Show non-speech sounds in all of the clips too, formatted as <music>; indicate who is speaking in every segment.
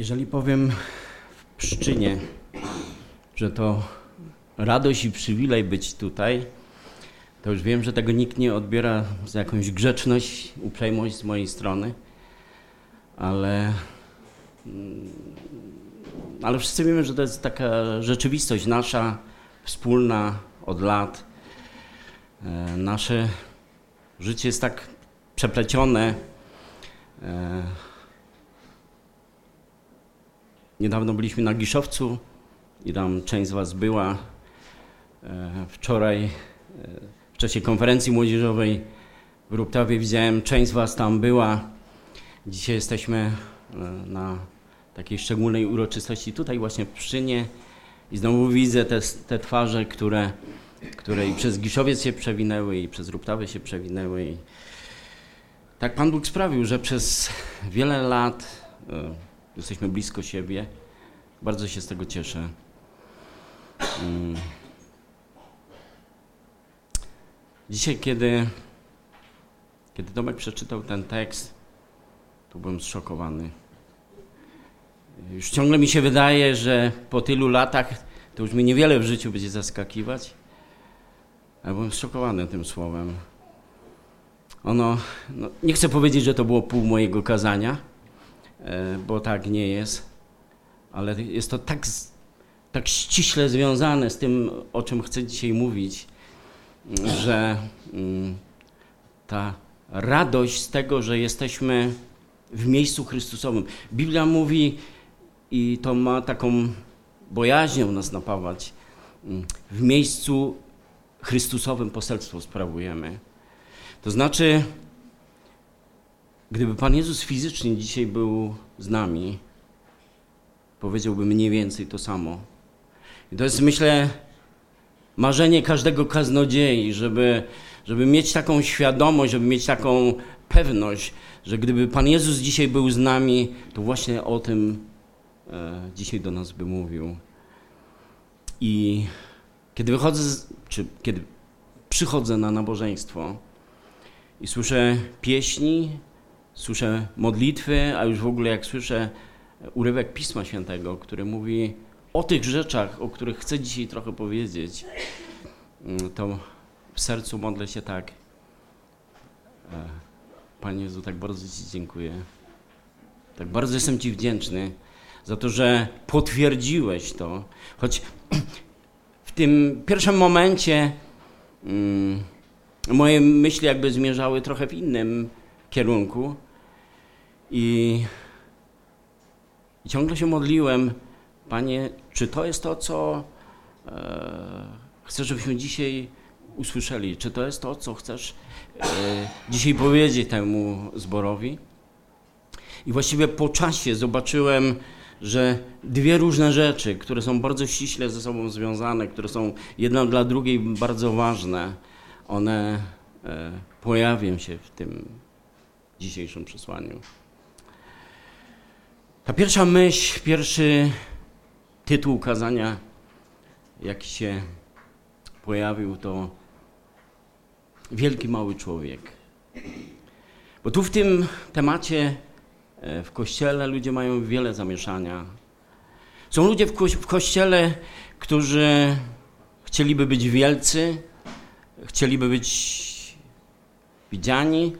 Speaker 1: Jeżeli powiem w Pszczynie, że to radość i przywilej być tutaj, to już wiem, że tego nikt nie odbiera za jakąś grzeczność, uprzejmość z mojej strony, ale, mm, ale wszyscy wiemy, że to jest taka rzeczywistość nasza, wspólna od lat. E, nasze życie jest tak przeplecione. E, niedawno byliśmy na Giszowcu i tam część z Was była. E, wczoraj w czasie konferencji młodzieżowej w Ruptawie widziałem, część z Was tam była. Dzisiaj jesteśmy na takiej szczególnej uroczystości tutaj właśnie w Pszczynie i znowu widzę te, te twarze, które, które i przez Giszowiec się przewinęły i przez Ruptawę się przewinęły. I tak Pan Bóg sprawił, że przez wiele lat e, jesteśmy blisko siebie. Bardzo się z tego cieszę. Mm. Dzisiaj, kiedy, kiedy Tomek przeczytał ten tekst, to byłem zszokowany. Już ciągle mi się wydaje, że po tylu latach to już mi niewiele w życiu będzie zaskakiwać. Ja byłem zszokowany tym słowem. Ono, no, nie chcę powiedzieć, że to było pół mojego kazania, bo tak nie jest, ale jest to tak, tak ściśle związane z tym, o czym chcę dzisiaj mówić, że mm, ta radość z tego, że jesteśmy w miejscu Chrystusowym. Biblia mówi, i to ma taką bojaźnią nas napawać. Mm, w miejscu Chrystusowym poselstwo sprawujemy. To znaczy, gdyby Pan Jezus fizycznie dzisiaj był z nami, powiedziałby mniej więcej to samo. I to jest, myślę, marzenie każdego kaznodziei, żeby, żeby mieć taką świadomość, żeby mieć taką pewność, że gdyby Pan Jezus dzisiaj był z nami, to właśnie o tym E, dzisiaj do nas by mówił. I kiedy wychodzę, czy kiedy przychodzę na nabożeństwo i słyszę pieśni, słyszę modlitwy, a już w ogóle jak słyszę urywek Pisma Świętego, który mówi o tych rzeczach, o których chcę dzisiaj trochę powiedzieć, mm, to w sercu modlę się tak. E, Panie Jezu, tak bardzo Ci dziękuję. Tak bardzo jestem Ci wdzięczny za to, że potwierdziłeś to. Choć <clears throat> w tym pierwszym momencie mm, moje myśli jakby zmierzały trochę w innym kierunku i, ciągle się modliłem, Panie, czy to jest to, co e, chcesz, żebyśmy dzisiaj usłyszeli? Czy to jest to, co chcesz e, dzisiaj powiedzieć temu zborowi? I właściwie po czasie zobaczyłem, że dwie różne rzeczy, które są bardzo ściśle ze sobą związane, które są jedna dla drugiej bardzo ważne, one e, pojawią się w tym dzisiejszym przesłaniu. Ta pierwsza myśl, pierwszy tytuł kazania, jaki się pojawił, to Wielki Mały Człowiek. Bo tu w tym temacie E, w kościele ludzie mają wiele zamieszania. Są ludzie w, ko w kościele, którzy chcieliby być wielcy, chcieliby być widziani,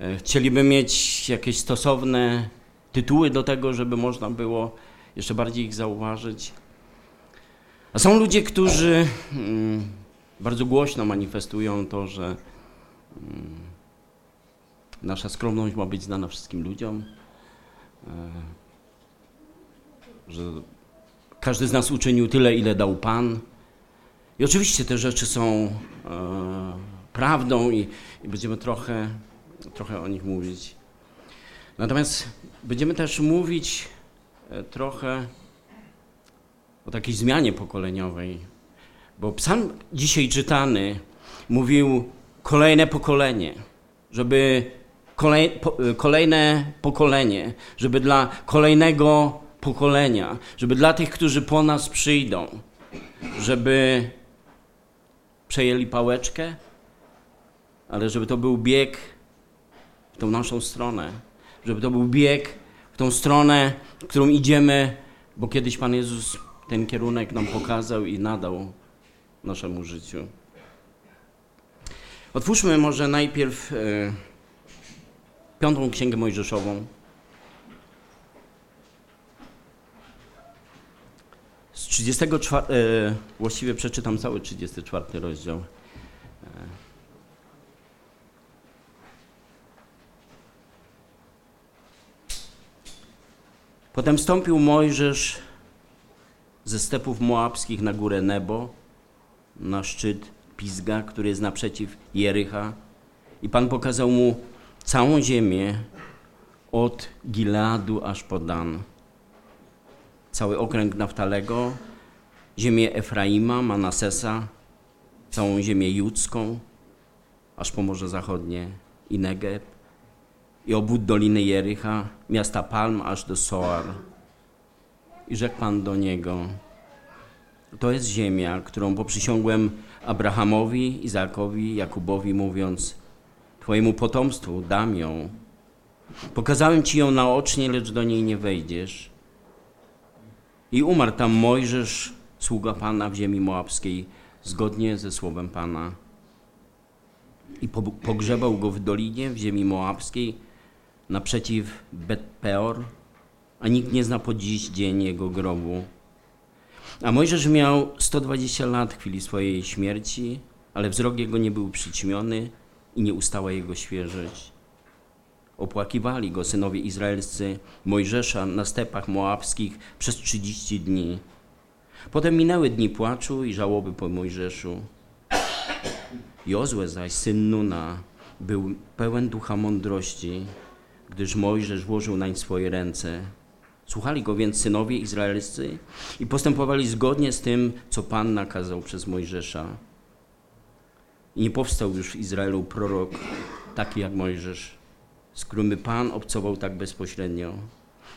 Speaker 1: e, chcieliby mieć jakieś stosowne tytuły do tego, żeby można było jeszcze bardziej ich zauważyć. A są ludzie, którzy mm, bardzo głośno manifestują to, że mm, Nasza skromność ma być znana wszystkim ludziom, e, że każdy z nas uczynił tyle, ile dał Pan. I oczywiście te rzeczy są e, prawdą i, będziemy trochę, trochę o nich mówić. Natomiast będziemy też mówić e, trochę o takiej zmianie pokoleniowej, bo psalm dzisiaj czytany mówił kolejne pokolenie, żeby kolej, po, y, kolejne pokolenie, żeby dla kolejnego pokolenia, żeby dla tych, którzy po nas przyjdą, żeby przejęli pałeczkę, ale żeby to był bieg w tą naszą stronę, żeby to był bieg w tą stronę, którą idziemy, bo kiedyś Pan Jezus ten kierunek nam pokazał i nadał naszemu życiu. Otwórzmy może najpierw e, piątą księgę Mojżeszową. Z 34, e, właściwie przeczytam cały 34 rozdział. E, Potem wstąpił Mojżesz ze stepów moabskich na górę Nebo, na szczyt Pizga, który jest naprzeciw Jericha. I Pan pokazał mu całą ziemię od Gileadu aż po Dan. Cały okręg Naftalego, ziemię Efraima, Manasesa, całą ziemię judzką, aż po Morze Zachodnie i Negeb, i obwód Doliny Jericha, miasta Palm aż do Soar. I rzekł Pan do niego, to jest ziemia, którą poprzysiągłem Abrahamowi, Izaakowi, Jakubowi, mówiąc, Twojemu potomstwu dam ją. Pokazałem Ci ją naocznie, lecz do niej nie wejdziesz. I umarł tam Mojżesz, sługa Pana w ziemi moabskiej, zgodnie ze słowem Pana. I pogrzebał go w dolinie w ziemi moabskiej, naprzeciw Bet-peor, a nikt nie zna po dziś dzień jego grobu. A Mojżesz miał 120 lat w chwili swojej śmierci, ale wzrok jego nie był przyćmiony i nie ustała jego świeżość. Opłakiwali go synowie izraelscy Mojżesza na stepach moabskich przez 30 dni. Potem minęły dni płaczu i żałoby po Mojżeszu. Jozue zaś, syn Nuna, był pełen ducha mądrości, gdyż Mojżesz włożył nań swoje ręce. Słuchali go więc synowie izraelscy i postępowali zgodnie z tym, co Pan nakazał przez Mojżesza. I nie powstał już w Izraelu prorok taki jak Mojżesz, z którym by Pan obcował tak bezpośrednio.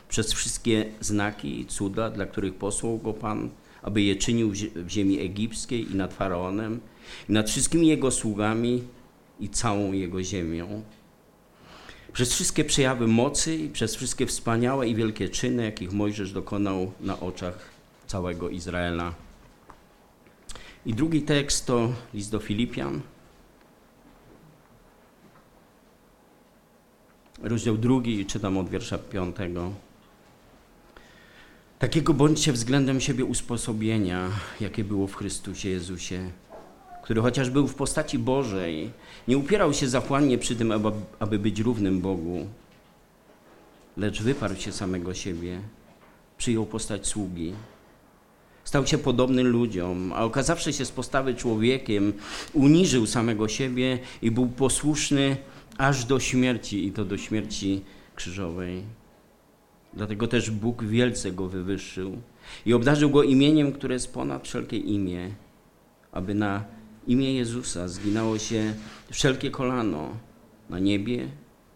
Speaker 1: Przez wszystkie znaki i cuda, dla których posłał go Pan, aby je czynił w ziemi egipskiej i nad Faraonem, i nad wszystkimi jego sługami i całą jego ziemią przez wszystkie przejawy mocy i przez wszystkie wspaniałe i wielkie czyny, jakich Mojżesz dokonał na oczach całego Izraela. I drugi tekst to list do Filipian, rozdział drugi, czytam od wiersza piątego. Takiego bądźcie względem siebie usposobienia, jakie było w Chrystusie Jezusie który chociaż był w postaci Bożej, nie upierał się zapłanie przy tym, aby być równym Bogu, lecz wyparł się samego siebie, przyjął postać sługi. Stał się podobny ludziom, a okazawszy się z postawy człowiekiem, uniżył samego siebie i był posłuszny aż do śmierci, i to do śmierci krzyżowej. Dlatego też Bóg wielce go wywyższył i obdarzył go imieniem, które jest ponad wszelkie imię, aby na imię Jezusa zginało się wszelkie kolano na niebie,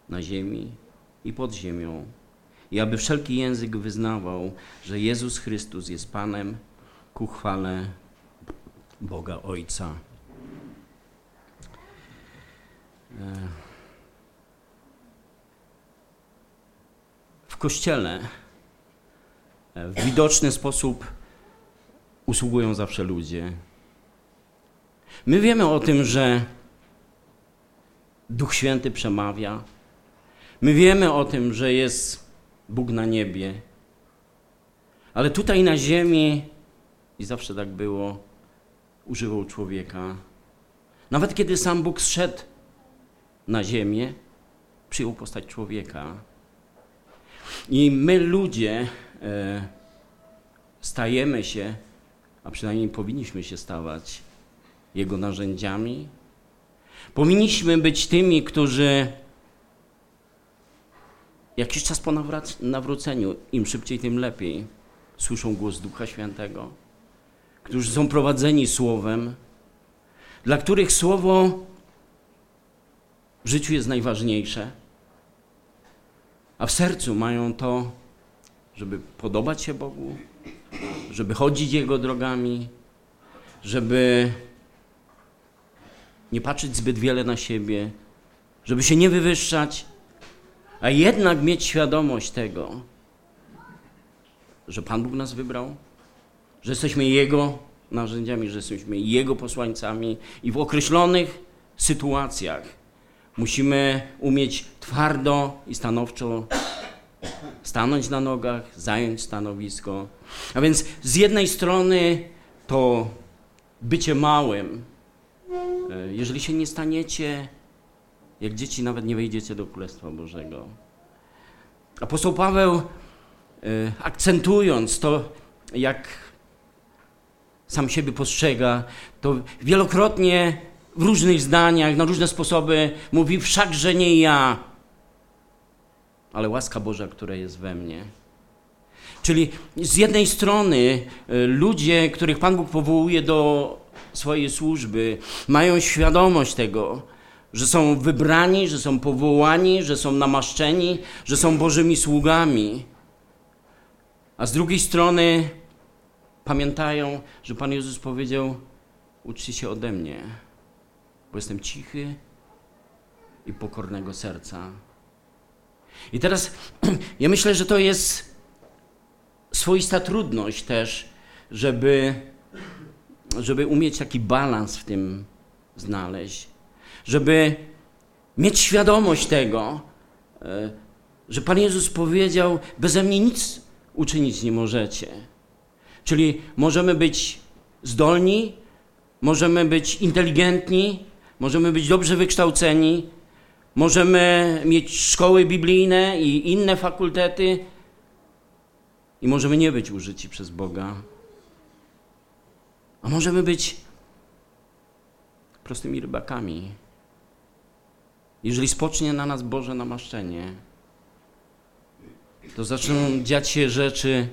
Speaker 1: na ziemi i pod ziemią. I aby wszelki język wyznawał, że Jezus Chrystus jest Panem ku chwale Boga Ojca. E, w kościele e, w widoczny sposób usługują zawsze ludzie. My wiemy o tym, że Duch Święty przemawia. My wiemy o tym, że jest Bóg na niebie. Ale tutaj na ziemi, i zawsze tak było, używał człowieka. Nawet kiedy sam Bóg zszedł na ziemię, przyjął postać człowieka. I my ludzie e, stajemy się, a przynajmniej powinniśmy się stawać, jego narzędziami. Powinniśmy być tymi, którzy jakiś czas po nawróceniu, im szybciej, tym lepiej, słyszą głos Ducha Świętego, którzy są prowadzeni Słowem, dla których Słowo w życiu jest najważniejsze, a w sercu mają to, żeby podobać się Bogu, żeby chodzić Jego drogami, żeby nie patrzeć zbyt wiele na siebie, żeby się nie wywyższać, a jednak mieć świadomość tego, że Pan Bóg nas wybrał, że jesteśmy Jego narzędziami, że jesteśmy Jego posłańcami i w określonych sytuacjach musimy umieć twardo i stanowczo stanąć na nogach, zająć stanowisko. A więc z jednej strony to bycie małym, jeżeli się nie staniecie, jak dzieci nawet nie wejdziecie do Królestwa Bożego. Apostoł Paweł, e, akcentując to, jak sam siebie postrzega, to wielokrotnie w różnych zdaniach, na różne sposoby mówi: Wszakże nie ja, ale łaska Boża, która jest we mnie. Czyli z jednej strony y, ludzie, których Pan Bóg powołuje do swojej służby, mają świadomość tego, że są wybrani, że są powołani, że są namaszczeni, że są Bożymi sługami. A z drugiej strony pamiętają, że Pan Jezus powiedział: Uczcie się ode mnie, bo jestem cichy i pokornego serca. I teraz <clears throat> ja myślę, że to jest swoista trudność też, żeby, żeby umieć taki balans w tym znaleźć, żeby mieć świadomość tego, e, że Pan Jezus powiedział: Beze mnie nic uczynić nie możecie. Czyli możemy być zdolni, możemy być inteligentni, możemy być dobrze wykształceni, możemy mieć szkoły biblijne i inne fakultety i możemy nie być użyci przez Boga. A możemy być prostymi rybakami. Jeżeli spocznie na nas Boże namaszczenie, to zaczną dziać się rzeczy,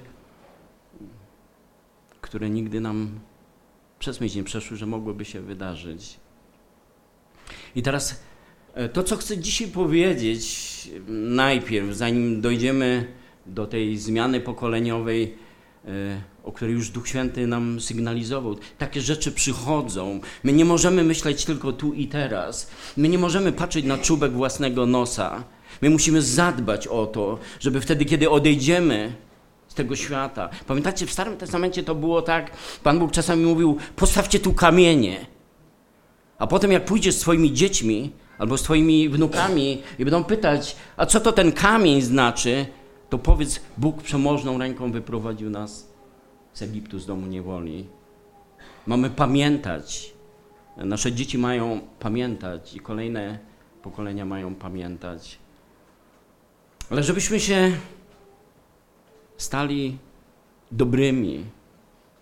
Speaker 1: które nigdy nam przez myśl nie przeszły, że mogłyby się wydarzyć. I teraz e, to, co chcę dzisiaj powiedzieć, najpierw, zanim dojdziemy do tej zmiany pokoleniowej, e, o której już Duch Święty nam sygnalizował. Takie rzeczy przychodzą. My nie możemy myśleć tylko tu i teraz. My nie możemy patrzeć na czubek własnego nosa. My musimy zadbać o to, żeby wtedy, kiedy odejdziemy z tego świata. Pamiętacie, w Starym Testamencie to było tak, Pan Bóg czasami mówił, postawcie tu kamienie. A potem jak pójdziesz z swoimi dziećmi albo z twoimi wnukami i będą pytać, a co to ten kamień znaczy, to powiedz, Bóg przemożną ręką wyprowadził nas z Egiptu, z domu niewoli. Mamy pamiętać. Nasze dzieci mają pamiętać i kolejne pokolenia mają pamiętać. Ale żebyśmy się stali dobrymi,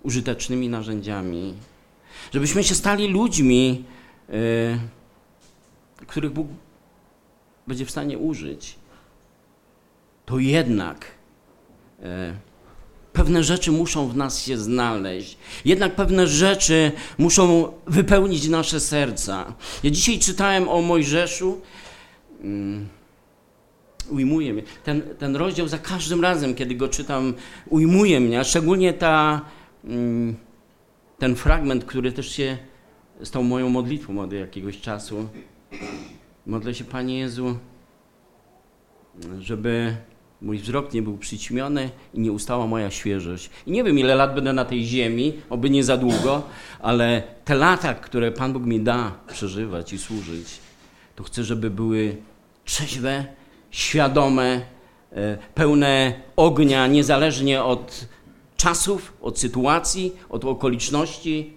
Speaker 1: użytecznymi narzędziami, żebyśmy się stali ludźmi, yy, których Bóg będzie w stanie użyć, to jednak yy, pewne rzeczy muszą w nas się znaleźć. Jednak pewne rzeczy muszą wypełnić nasze serca. Ja dzisiaj czytałem o Mojżeszu. Yy, ujmuje mnie. Ten, ten rozdział za każdym razem, kiedy go czytam, ujmuje mnie, a szczególnie ta, mm, ten fragment, który też się stał moją modlitwą od jakiegoś czasu. Modlę się, Panie Jezu, żeby mój wzrok nie był przyćmiony i nie ustała moja świeżość. I nie wiem, ile lat będę na tej ziemi, oby nie za długo, ale te lata, które Pan Bóg mi da przeżywać i służyć, to chcę, żeby były trzeźwe, świadome, e, pełne ognia, niezależnie od czasów, od sytuacji, od okoliczności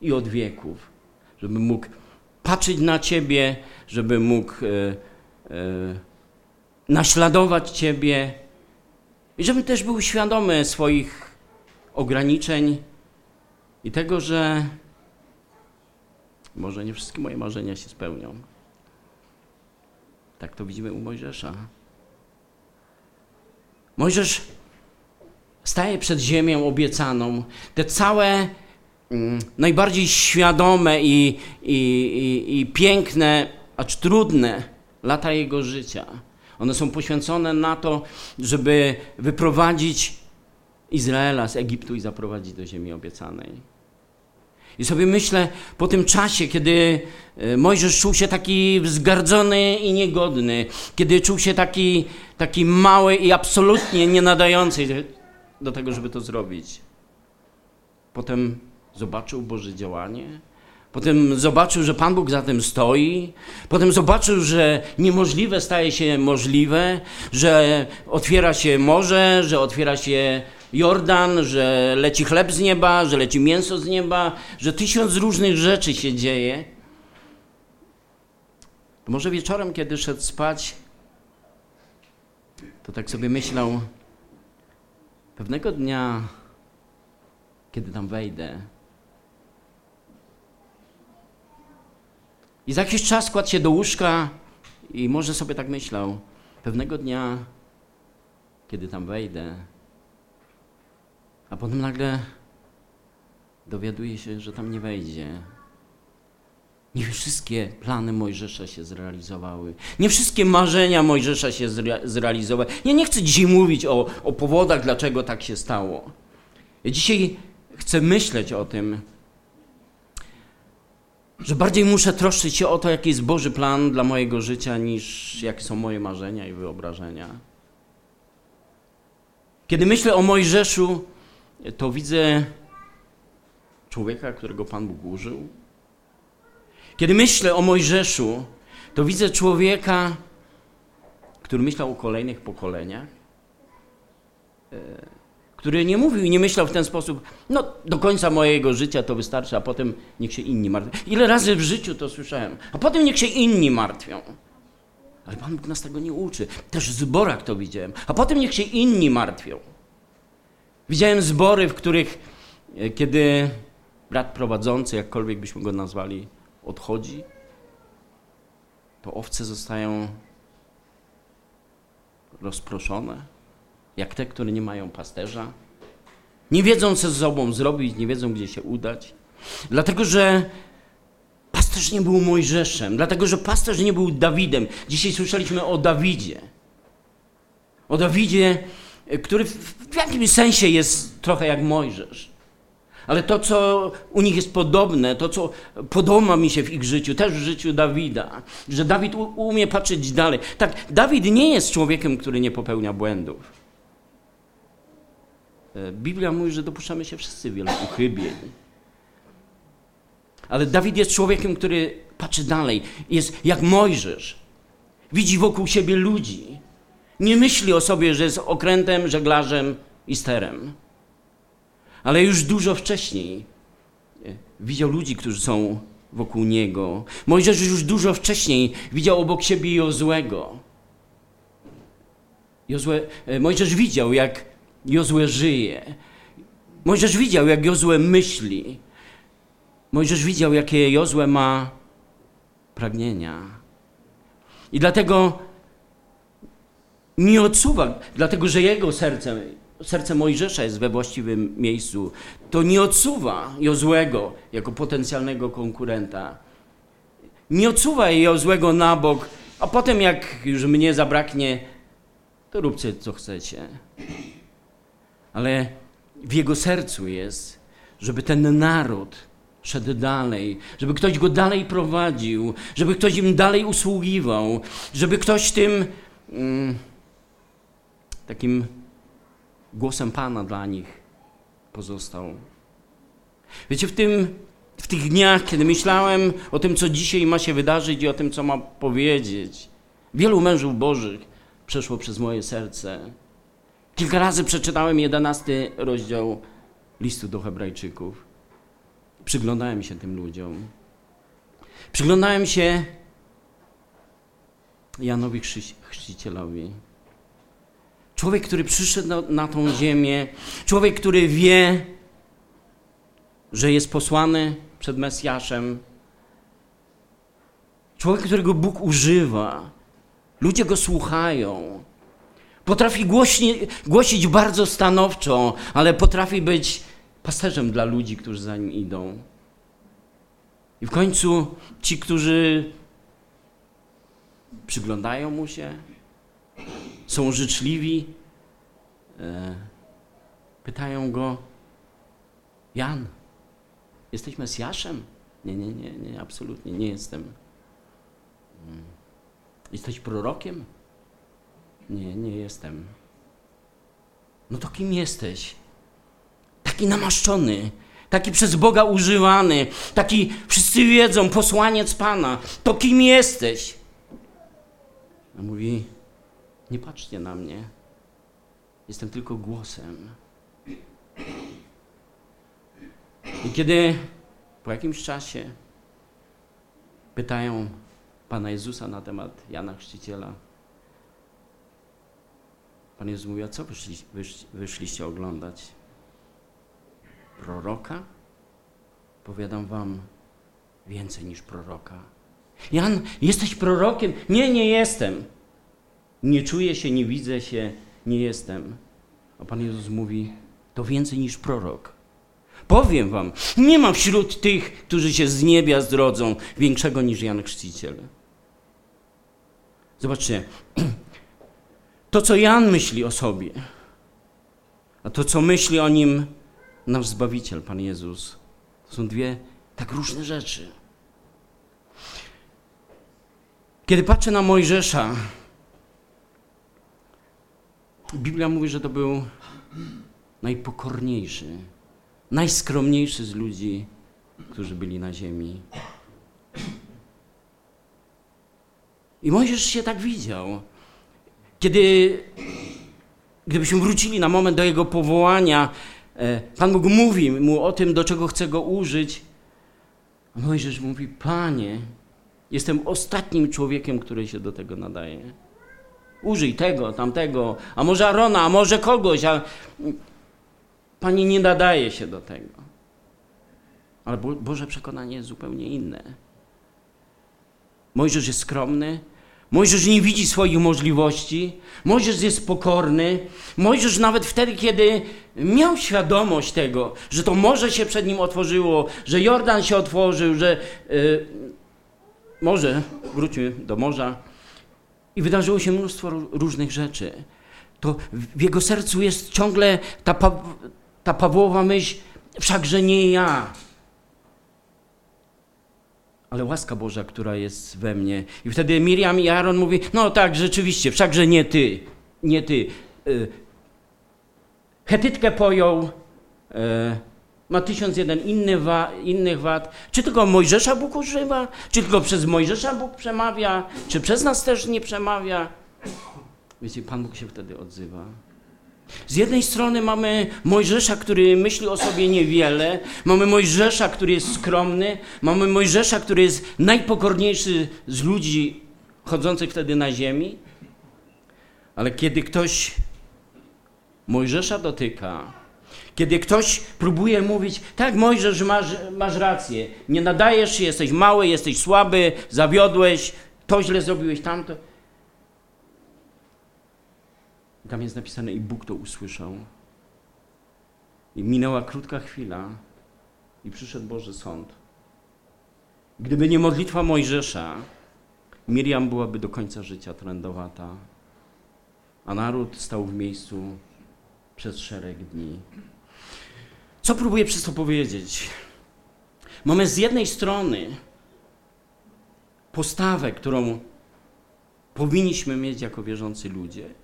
Speaker 1: i od wieków. Żeby mógł patrzeć na Ciebie, żeby mógł e, e, naśladować Ciebie i żeby też był świadomy swoich ograniczeń i tego, że może nie wszystkie moje marzenia się spełnią. Tak to widzimy u Mojżesza. Mojżesz staje przed ziemią obiecaną. Te całe mm, najbardziej świadome i, i, i, i piękne, acz trudne lata jego życia. One są poświęcone na to, żeby wyprowadzić Izraela z Egiptu i zaprowadzić do ziemi obiecanej. I sobie myślę, po tym czasie, kiedy e, Mojżesz czuł się taki wzgardzony i niegodny, kiedy czuł się taki, taki mały i absolutnie nie nadający do tego, żeby to zrobić. Potem zobaczył Boże działanie. Potem zobaczył, że Pan Bóg za tym stoi. Potem zobaczył, że niemożliwe staje się możliwe, że otwiera się morze, że otwiera się Jordan, że leci chleb z nieba, że leci mięso z nieba, że tysiąc różnych rzeczy się dzieje. Może wieczorem, kiedy szedł spać, to tak sobie myślał, pewnego dnia, kiedy tam wejdę, i za jakiś czas kładł się do łóżka i może sobie tak myślał, pewnego dnia, kiedy tam wejdę, a potem nagle dowiaduje się, że tam nie wejdzie. Nie wszystkie plany Mojżesza się zrealizowały. Nie wszystkie marzenia Mojżesza się zre zrealizowały. Ja nie chcę dzisiaj mówić o, o powodach, dlaczego tak się stało. Ja dzisiaj chcę myśleć o tym, że bardziej muszę troszczyć się o to, jaki jest Boży plan dla mojego życia, niż jakie są moje marzenia i wyobrażenia. Kiedy myślę o Mojżeszu, to widzę człowieka, którego Pan Bóg użył. Kiedy myślę o Mojżeszu, to widzę człowieka, który myślał o kolejnych pokoleniach, e, który nie mówił i nie myślał w ten sposób, no do końca mojego życia to wystarczy, a potem niech się inni martwią. Ile razy w życiu to słyszałem, a potem niech się inni martwią. Ale Pan Bóg nas tego nie uczy. Też w zborach to widziałem, a potem niech się inni martwią. Widziałem zbory, w których e, kiedy brat prowadzący, jakkolwiek byśmy go nazwali, odchodzi, to owce zostają rozproszone, jak te, które nie mają pasterza. Nie wiedzą, co z sobą zrobić, nie wiedzą, gdzie się udać. Dlatego, że pasterz nie był Mojżeszem, dlatego, że pasterz nie był Dawidem. Dzisiaj słyszeliśmy o Dawidzie. O Dawidzie, który w jakimś sensie jest trochę jak Mojżesz. Ale to, co u nich jest podobne, to, co podoba mi się w ich życiu, też w życiu Dawida, że Dawid umie patrzeć dalej. Tak, Dawid nie jest człowiekiem, który nie popełnia błędów. E, Biblia mówi, że dopuszczamy się wszyscy wielu uchybień. Ale Dawid jest człowiekiem, który patrzy dalej. Jest jak Mojżesz. Widzi wokół siebie ludzi. Nie myśli o sobie, że jest okrętem, żeglarzem i sterem. Ale już dużo wcześniej e, widział ludzi, którzy są wokół niego. Mojżesz już dużo wcześniej widział obok siebie Jozłego. Jozue, e, Mojżesz widział, jak Jozue żyje. Mojżesz widział, jak Jozue myśli. Mojżesz widział, jakie Jozue ma pragnienia. I dlatego nie odsuwa, dlatego że jego serce serce Mojżesza jest we właściwym miejscu, to nie odsuwa Jozłego jako potencjalnego konkurenta. Nie odsuwa Jozłego na bok, a potem jak już mnie zabraknie, to róbcie co chcecie. Ale w jego sercu jest, żeby ten naród szedł dalej, żeby ktoś go dalej prowadził, żeby ktoś im dalej usługiwał, żeby ktoś tym mm, takim głosem Pana dla nich pozostał. Wiecie, w, tym, w tych dniach, kiedy myślałem o tym, co dzisiaj ma się wydarzyć i o tym, co ma powiedzieć, wielu mężów bożych przeszło przez moje serce. Kilka razy przeczytałem jedenasty rozdział listu do Hebrajczyków. Przyglądałem się tym ludziom. Przyglądałem się Janowi Chrzcicielowi. Człowiek, który przyszedł na, na tą ziemię, człowiek, który wie, że jest posłany przed Mesjaszem, człowiek, którego Bóg używa. Ludzie go słuchają. Potrafi głosić bardzo stanowczo, ale potrafi być pasterzem dla ludzi, którzy za nim idą. I w końcu ci, którzy przyglądają mu się, są życzliwi, e, pytają go: Jan, jesteś Mesjaszem? Nie, nie, nie, nie, absolutnie nie jestem. Mm. Jesteś prorokiem? Nie, nie jestem. No to kim jesteś? taki namaszczony, taki przez Boga używany, taki wszyscy wiedzą, posłaniec Pana, to kim jesteś? A mówi, nie patrzcie na mnie, jestem tylko głosem. I kiedy po jakimś czasie pytają Pana Jezusa na temat Jana Chrzciciela, Pan Jezus mówi, a co wyszli, wyszli, wyszliście oglądać? Proroka? Powiadam wam, więcej niż proroka. Jan, jesteś prorokiem? Nie, nie jestem. Nie czuję się, nie widzę się, nie jestem. A Pan Jezus mówi, to więcej niż prorok. Powiem wam, nie ma wśród tych, którzy się z niebia zrodzą, większego niż Jan Chrzciciel. Zobaczcie, <clears throat> to co Jan myśli o sobie, a to co myśli o nim nasz Zbawiciel, Pan Jezus, to są dwie tak różne rzeczy. Kiedy patrzę na Mojżesza, Biblia mówi, że to był najpokorniejszy, najskromniejszy z ludzi, którzy byli na ziemi. I Mojżesz się tak widział. Kiedy, gdybyśmy wrócili na moment do jego powołania, e, Pan Bóg mówi mu o tym, do czego chce go użyć. A Mojżesz mówi, Panie, jestem ostatnim człowiekiem, który się do tego nadaje. Użyj tego, tamtego, a może Arona, a może kogoś, a Pani nie nadaje się do tego. Ale Boże przekonanie jest zupełnie inne. Mojżesz jest skromny, Mojżesz nie widzi swoich możliwości, Mojżesz jest pokorny, Mojżesz nawet wtedy, kiedy miał świadomość tego, że to morze się przed nim otworzyło, że Jordan się otworzył, że yy, morze, wróćmy do morza, i wydarzyło się mnóstwo różnych rzeczy. To w jego sercu jest ciągle ta, pa, ta Pawłowa myśl, wszakże nie ja, ale łaska Boża, która jest we mnie. I wtedy Miriam i Aaron mówi, no tak, rzeczywiście, wszakże nie ty, nie ty. Y, Hetytkę pojął, e, ma tysiąc jeden inny wa, innych wad. Czy tylko Mojżesza Bóg używa? Czy tylko przez Mojżesza Bóg przemawia? Czy przez nas też nie przemawia? Wiecie, Pan Bóg się wtedy odzywa. Z jednej strony mamy Mojżesza, który myśli o sobie niewiele, mamy Mojżesza, który jest skromny, mamy Mojżesza, który jest najpokorniejszy z ludzi chodzących wtedy na ziemi, ale kiedy ktoś Mojżesza dotyka, kiedy ktoś próbuje mówić, tak Mojżesz, masz, masz rację, nie nadajesz się, jesteś mały, jesteś słaby, zawiodłeś, to źle zrobiłeś, tamto, tam jest napisane, i Bóg to usłyszał. I minęła krótka chwila, i przyszedł Boży Sąd. Gdyby nie modlitwa Mojżesza, Miriam byłaby do końca życia trędowata, a naród stał w miejscu przez szereg dni. Co próbuję przez to powiedzieć? Mamy z jednej strony postawę, którą powinniśmy mieć jako wierzący ludzie,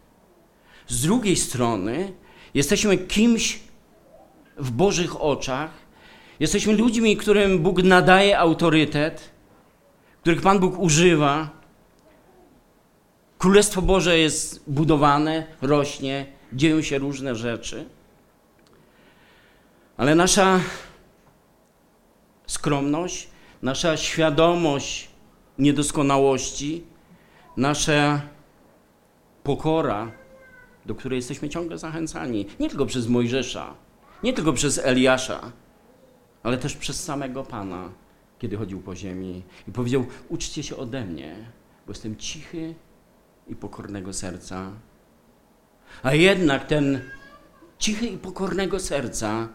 Speaker 1: z drugiej strony jesteśmy kimś w Bożych oczach, jesteśmy ludźmi, którym Bóg nadaje autorytet, których Pan Bóg używa. Królestwo Boże jest budowane, rośnie, dzieją się różne rzeczy. Ale nasza skromność, nasza świadomość niedoskonałości, nasza pokora do której jesteśmy ciągle zachęcani. Nie tylko przez Mojżesza, nie tylko przez Eliasza, ale też przez samego Pana, kiedy chodził po ziemi i powiedział: Uczcie się ode mnie, bo jestem cichy i pokornego serca. A jednak ten cichy i pokornego serca,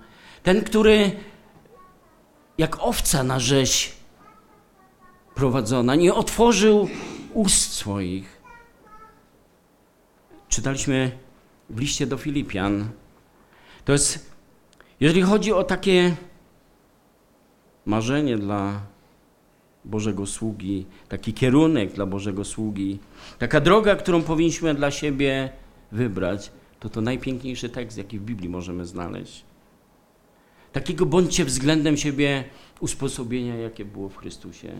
Speaker 1: ten, który jak owca na rzeź prowadzona, nie otworzył ust swoich. Czytaliśmy w liście do Filipian. To jest, jeżeli chodzi o takie marzenie dla Bożego sługi, taki kierunek dla Bożego sługi, taka droga, którą powinniśmy dla siebie wybrać, to to najpiękniejszy tekst, jaki w Biblii możemy znaleźć. Takiego bądźcie względem siebie usposobienia, jakie było w Chrystusie.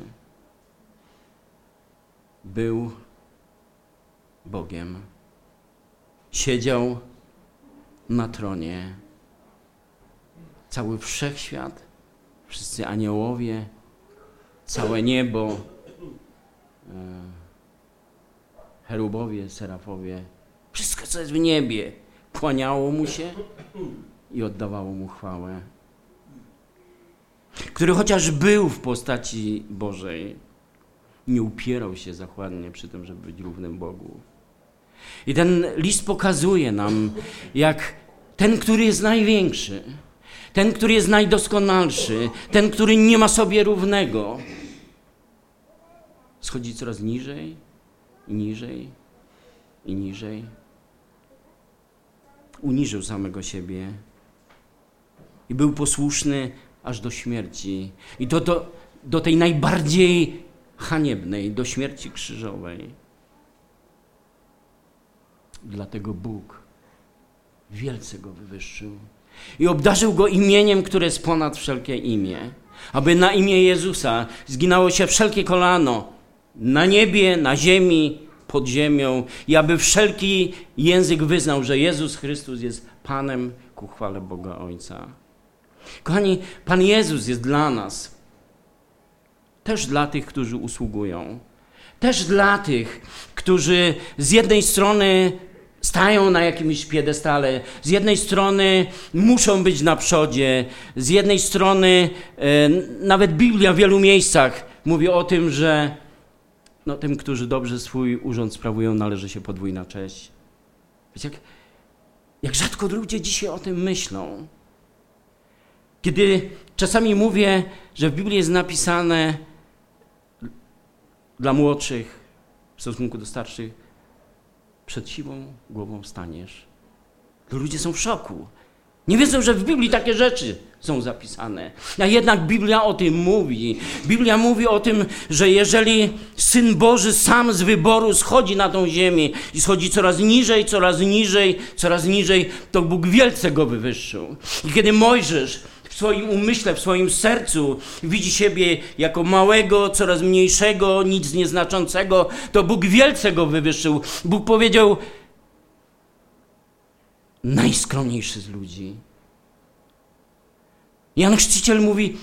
Speaker 1: Był Bogiem. Siedział na tronie. Cały wszechświat, wszyscy aniołowie, całe niebo, e, cherubowie, serafowie, wszystko co jest w niebie, kłaniało mu się i oddawało mu chwałę. Który chociaż był w postaci Bożej, nie upierał się zachładnie przy tym, żeby być równym Bogu. I ten list pokazuje nam, jak ten, który jest największy, ten, który jest najdoskonalszy, ten, który nie ma sobie równego, schodzi coraz niżej i niżej i niżej. Uniżył samego siebie i był posłuszny aż do śmierci. I to do, do tej najbardziej haniebnej, do śmierci krzyżowej. Dlatego Bóg wielce go wywyższył i obdarzył go imieniem, które jest ponad wszelkie imię, aby na imię Jezusa zginało się wszelkie kolano na niebie, na ziemi, pod ziemią i aby wszelki język wyznał, że Jezus Chrystus jest Panem ku chwale Boga Ojca. Kochani, Pan Jezus jest dla nas, też dla tych, którzy usługują, też dla tych, którzy z jednej strony stają na jakimś piedestale, z jednej strony muszą być na przodzie, z jednej strony e, nawet Biblia w wielu miejscach mówi o tym, że no, tym, którzy dobrze swój urząd sprawują, należy się podwójna cześć. Wiecie, jak, jak rzadko ludzie dzisiaj o tym myślą. Kiedy czasami mówię, że w Biblii jest napisane dla młodszych w stosunku do starszych, przed siwą głową staniesz. Ludzie są w szoku. Nie wiedzą, że w Biblii takie rzeczy są zapisane. A jednak Biblia o tym mówi. Biblia mówi o tym, że jeżeli Syn Boży sam z wyboru schodzi na tą ziemię i schodzi coraz niżej, coraz niżej, coraz niżej, to Bóg wielce go wywyższył. I kiedy Mojżesz w swoim umyśle, w swoim sercu widzi siebie jako małego, coraz mniejszego, nic nieznaczącego, to Bóg wielce go wywyższył. Bóg powiedział, najskromniejszy z ludzi. Jan Chrzciciel mówi,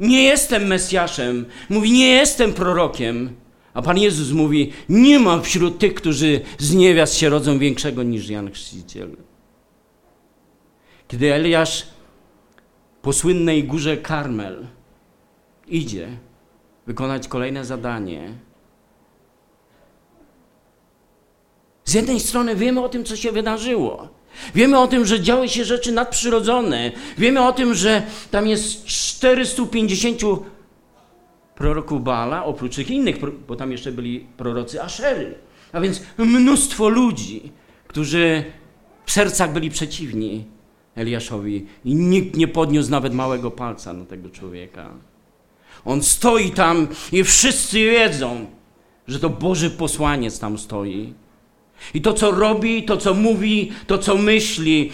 Speaker 1: nie jestem Mesjaszem, mówi, nie jestem prorokiem. A Pan Jezus mówi, nie ma wśród tych, którzy z niewiast się rodzą większego niż Jan Chrzciciel. Kiedy Eliasz po słynnej górze Karmel idzie wykonać kolejne zadanie, z jednej strony wiemy o tym, co się wydarzyło. Wiemy o tym, że działy się rzeczy nadprzyrodzone. Wiemy o tym, że tam jest 450 proroków Baala, oprócz tych innych, bo tam jeszcze byli prorocy Aszery. A więc mnóstwo ludzi, którzy w sercach byli przeciwni Eliaszowi i nikt nie podniósł nawet małego palca na tego człowieka. On stoi tam i wszyscy wiedzą, że to Boży posłaniec tam stoi. I to, co robi, to, co mówi, to, co myśli,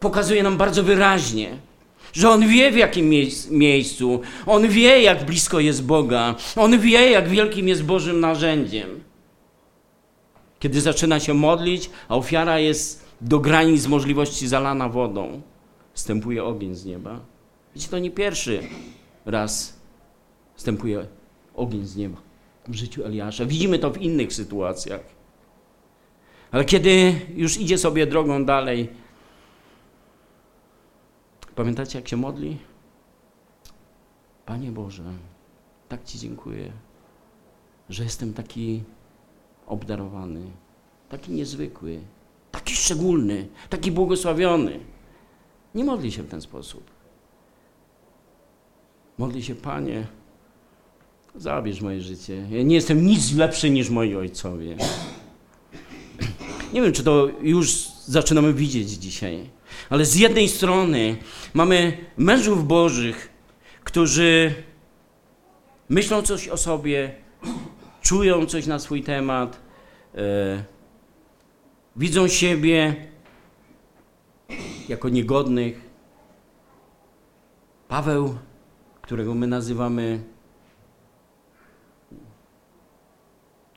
Speaker 1: pokazuje nam bardzo wyraźnie, że on wie w jakim miejscu, on wie, jak blisko jest Boga, on wie, jak wielkim jest Bożym narzędziem. Kiedy zaczyna się modlić, a ofiara jest do granic możliwości zalana wodą, wstępuje ogień z nieba. Wiecie, to nie pierwszy raz wstępuje ogień z nieba w życiu Eliasza. Widzimy to w innych sytuacjach. Ale kiedy już idzie sobie drogą dalej, pamiętacie jak się modli? Panie Boże, tak Ci dziękuję, że jestem taki obdarowany, taki niezwykły, taki szczególny, taki błogosławiony. Nie modli się w ten sposób. Modli się, Panie, zabierz moje życie. Ja nie jestem nic lepszy niż moi ojcowie. Nie wiem, czy to już zaczynamy widzieć dzisiaj, ale z jednej strony mamy mężów bożych, którzy myślą coś o sobie, czują coś na swój temat, e, widzą siebie jako niegodnych, Paweł, którego my nazywamy,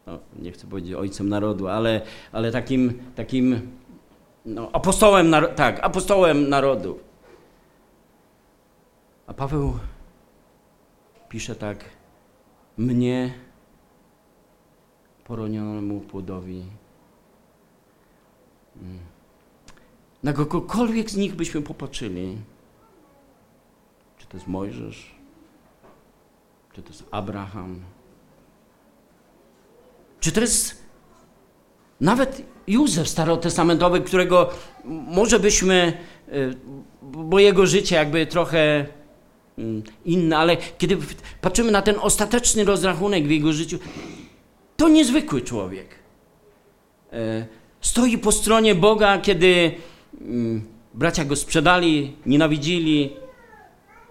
Speaker 1: no, nie chcę powiedzieć ojcem narodu, ale, ale takim, takim no, apostołem, tak, apostołem narodu. A Paweł pisze tak, mnie poronionemu płodowi. Na kogokolwiek z nich byśmy popatrzyli, czy to jest Mojżesz, czy to jest Abraham, czy to jest nawet Józef starotestamentowy, którego może byśmy, y, bo jego życie jakby trochę mm, inne, ale kiedy patrzymy na ten ostateczny rozrachunek w jego życiu, to niezwykły człowiek. Stoi po stronie Boga, kiedy mm, bracia go sprzedali, nienawidzili,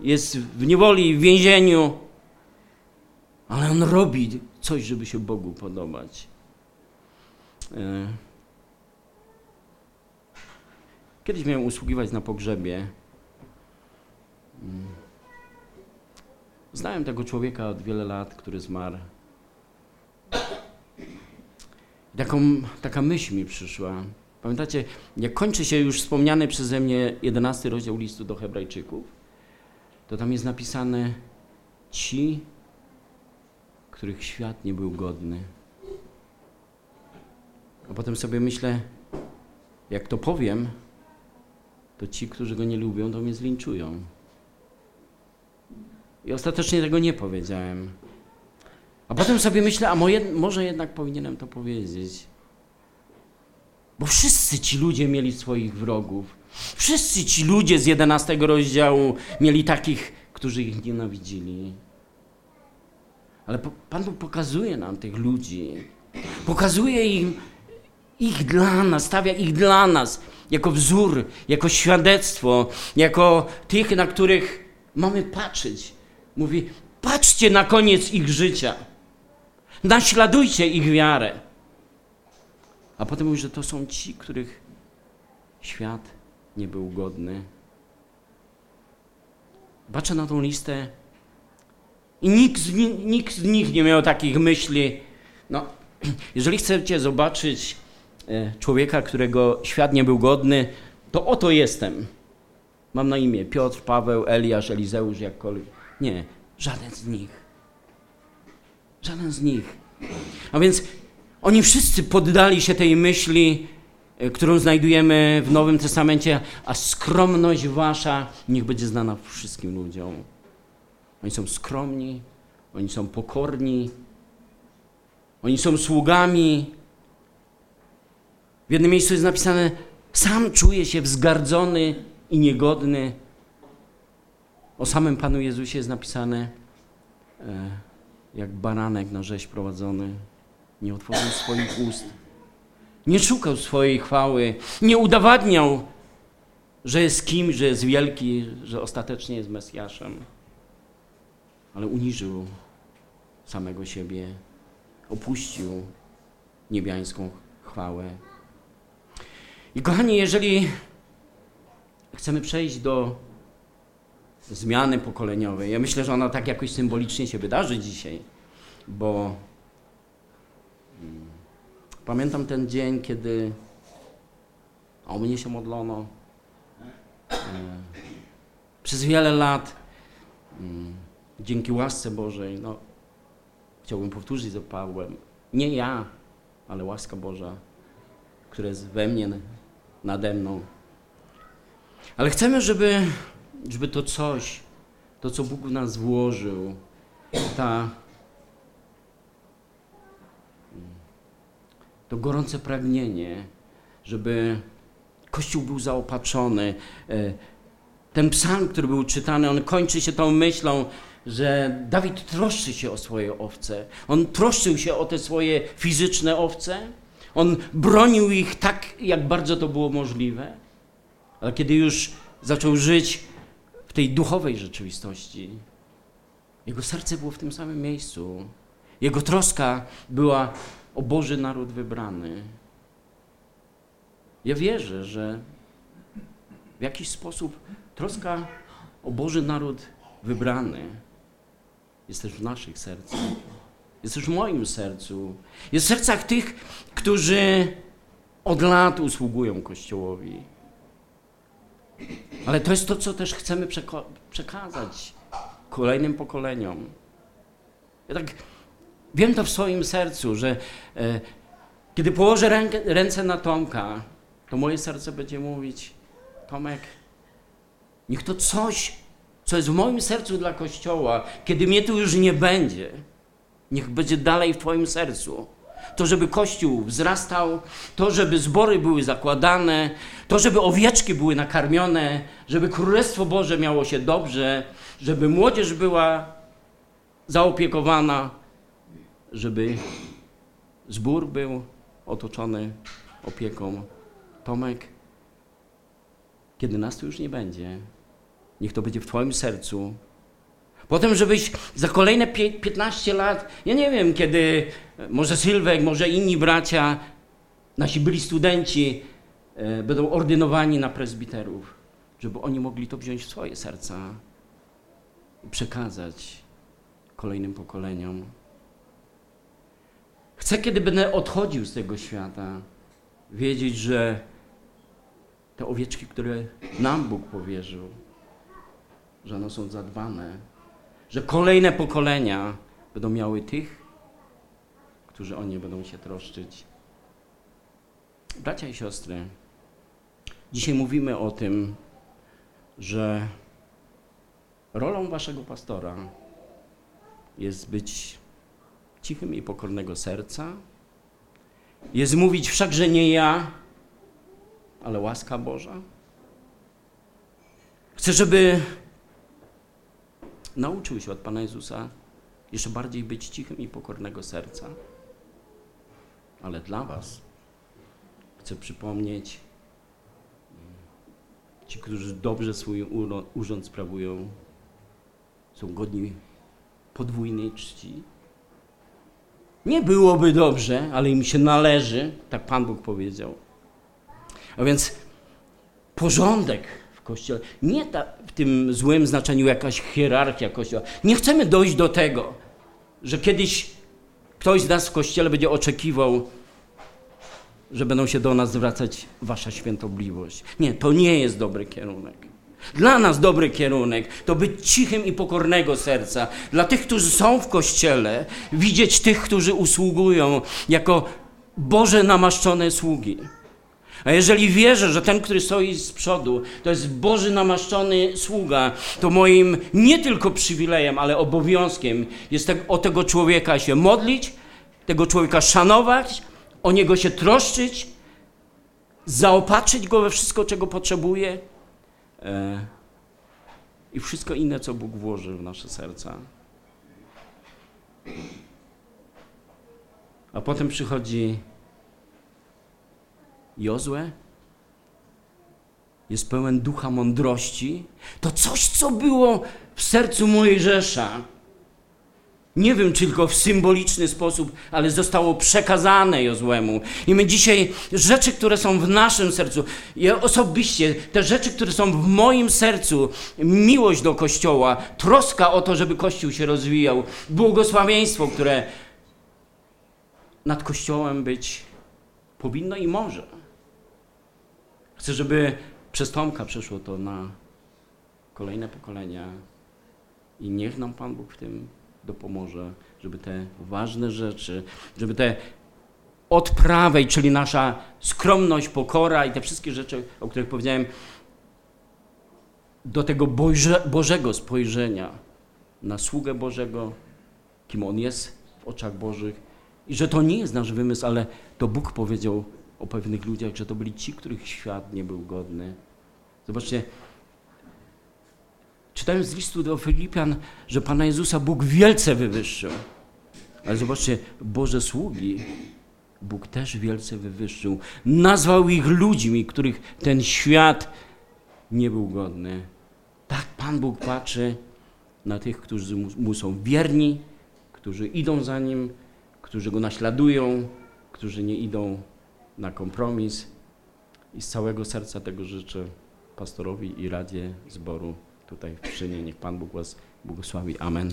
Speaker 1: jest w niewoli, w więzieniu, ale on robi coś, żeby się Bogu podobać. E, kiedyś miałem usługiwać na pogrzebie. Mm. Znałem tego człowieka od wiele lat, który zmarł. Taką, taka myśl mi przyszła. Pamiętacie, jak kończy się już wspomniany przeze mnie jedenasty rozdział listu do Hebrajczyków, to tam jest napisane ci, których świat nie był godny. A potem sobie myślę, jak to powiem, to ci, którzy go nie lubią, to mnie zlinczują. I ostatecznie tego nie powiedziałem. A potem sobie myślę, a moje, może jednak powinienem to powiedzieć. Bo wszyscy ci ludzie mieli swoich wrogów. Wszyscy ci ludzie z 11 rozdziału mieli takich, którzy ich nienawidzili. Ale Pan Bóg pokazuje nam tych ludzi. Pokazuje im ich dla nas, stawia ich dla nas jako wzór, jako świadectwo, jako tych, na których mamy patrzeć. Mówi, patrzcie na koniec ich życia. Naśladujcie ich wiarę. A potem mówi, że to są ci, których świat nie był godny. Patrzę na tą listę i nikt z, nikt z nich nie miał takich myśli. No, <clears throat> jeżeli chcecie zobaczyć e, człowieka, którego świat nie był godny, to oto jestem. Mam na imię Piotr, Paweł, Eliasz, Elizeusz, jakkolwiek. Nie, żaden z nich. Żaden z nich. A więc oni wszyscy poddali się tej myśli, e, którą znajdujemy w Nowym Testamencie, a skromność wasza niech będzie znana wszystkim ludziom. Oni są skromni, oni są pokorni, oni są sługami. W jednym miejscu jest napisane: Sam czuje się wzgardzony i niegodny. O samym Panu Jezusie jest napisane: e, jak baranek na rzeź prowadzony, nie otworzył swoich ust, nie szukał swojej chwały, nie udowadniał, że jest kimś, że jest wielki, że ostatecznie jest Mesjaszem, ale uniżył samego siebie, opuścił niebiańską chwałę. I kochani, jeżeli chcemy przejść do zmiany pokoleniowej. Ja myślę, że ona tak jakoś symbolicznie się wydarzy dzisiaj, bo hmm, pamiętam ten dzień, kiedy o mnie się modlono. E, przez wiele lat, hmm, dzięki łasce Bożej, no, chciałbym powtórzyć za Pawłem, nie ja, ale łaska Boża, która jest we mnie, nade mną. Ale chcemy, żeby żeby to coś, to co Bóg w nas włożył, ta, to gorące pragnienie, żeby Kościół był zaopatrzony. E, ten psalm, który był czytany, on kończy się tą myślą, że Dawid troszczy się o swoje owce. On troszczył się o te swoje fizyczne owce. On bronił ich tak, jak bardzo to było możliwe. Ale kiedy już zaczął żyć w tej duchowej rzeczywistości. Jego serce było w tym samym miejscu. Jego troska była o Boży naród wybrany. Ja wierzę, że w jakiś sposób troska o Boży naród wybrany jest też w naszych sercach. Jest też w moim sercu. Jest w sercach tych, którzy od lat usługują Kościołowi. Ale to jest to, co też chcemy przekazać kolejnym pokoleniom. Ja tak wiem to w swoim sercu, że e, kiedy położę ręce na Tomka, to moje serce będzie mówić: Tomek, niech to coś, co jest w moim sercu dla Kościoła, kiedy mnie tu już nie będzie, niech będzie dalej w Twoim sercu. To, żeby Kościół wzrastał, to, żeby zbory były zakładane, to, żeby owieczki były nakarmione, żeby Królestwo Boże miało się dobrze, żeby młodzież była zaopiekowana, żeby zbór był otoczony opieką. Tomek, kiedy nas tu już nie będzie, niech to będzie w Twoim sercu. Potem, żebyś za kolejne 15 lat, ja nie wiem, kiedy może Sylwek, może inni bracia, nasi byli studenci, e, będą ordynowani na prezbiterów, żeby oni mogli to wziąć w swoje serca i przekazać kolejnym pokoleniom. Chcę, kiedy będę odchodził z tego świata, wiedzieć, że te owieczki, które nam Bóg powierzył, że one są zadbane, że kolejne pokolenia będą miały tych, którzy o nie będą się troszczyć. Bracia i siostry, dzisiaj mówimy o tym, że rolą waszego pastora jest być cichym i pokornego serca, jest mówić wszakże nie ja, ale łaska Boża. Chcę, żeby nauczył się od Pana Jezusa jeszcze bardziej być cichym i pokornego serca. Ale dla Was chcę przypomnieć, ci, którzy dobrze swój urząd sprawują, są godni podwójnej czci. Nie byłoby dobrze, ale im się należy, tak Pan Bóg powiedział. A więc porządek Kościele, nie ta, w tym złym znaczeniu jakaś hierarchia Kościoła. Nie chcemy dojść do tego, że kiedyś ktoś z nas w Kościele będzie oczekiwał, że będą się do nas zwracać wasza świętobliwość. Nie, to nie jest dobry kierunek. Dla nas dobry kierunek to być cichym i pokornego serca. Dla tych, którzy są w kościele, widzieć tych, którzy usługują jako Boże namaszczone sługi. A jeżeli wierzę, że ten, który stoi z przodu, to jest Boży namaszczony sługa, to moim nie tylko przywilejem, ale obowiązkiem jest tak, o tego człowieka się modlić, tego człowieka szanować, o niego się troszczyć, zaopatrzyć go we wszystko, czego potrzebuje e, i wszystko inne, co Bóg włoży w nasze serca. A potem przychodzi Jozue jest pełen ducha mądrości, to coś, co było w sercu Mojżesza, nie wiem, czy tylko w symboliczny sposób, ale zostało przekazane Jozłemu. I my dzisiaj rzeczy, które są w naszym sercu, ja osobiście, te rzeczy, które są w moim sercu, miłość do Kościoła, troska o to, żeby Kościół się rozwijał, błogosławieństwo, które nad Kościołem być powinno i może. Chcę, żeby przez Tomka przeszło to na kolejne pokolenia i niech nam Pan Bóg w tym dopomoże, żeby te ważne rzeczy, żeby te od prawej, czyli nasza skromność, pokora i te wszystkie rzeczy, o których powiedziałem, do tego Boże, Bożego spojrzenia na sługę Bożego, kim On jest w oczach Bożych i że to nie jest nasz wymysł, ale to Bóg powiedział o pewnych ludziach, że to byli ci, których świat nie był godny. Zobaczcie, czytając z listu do Filipian, że Pana Jezusa Bóg wielce wywyższył. Ale zobaczcie, Boże sługi Bóg też wielce wywyższył. Nazwał ich ludźmi, których ten świat nie był godny. Tak Pan Bóg patrzy na tych, którzy mu są wierni, którzy idą za Nim, którzy Go naśladują, którzy nie idą na kompromis i z całego serca tego życzę pastorowi i Radzie Zboru tutaj w czynie. Niech Pan Bóg Was błogosławi. Amen.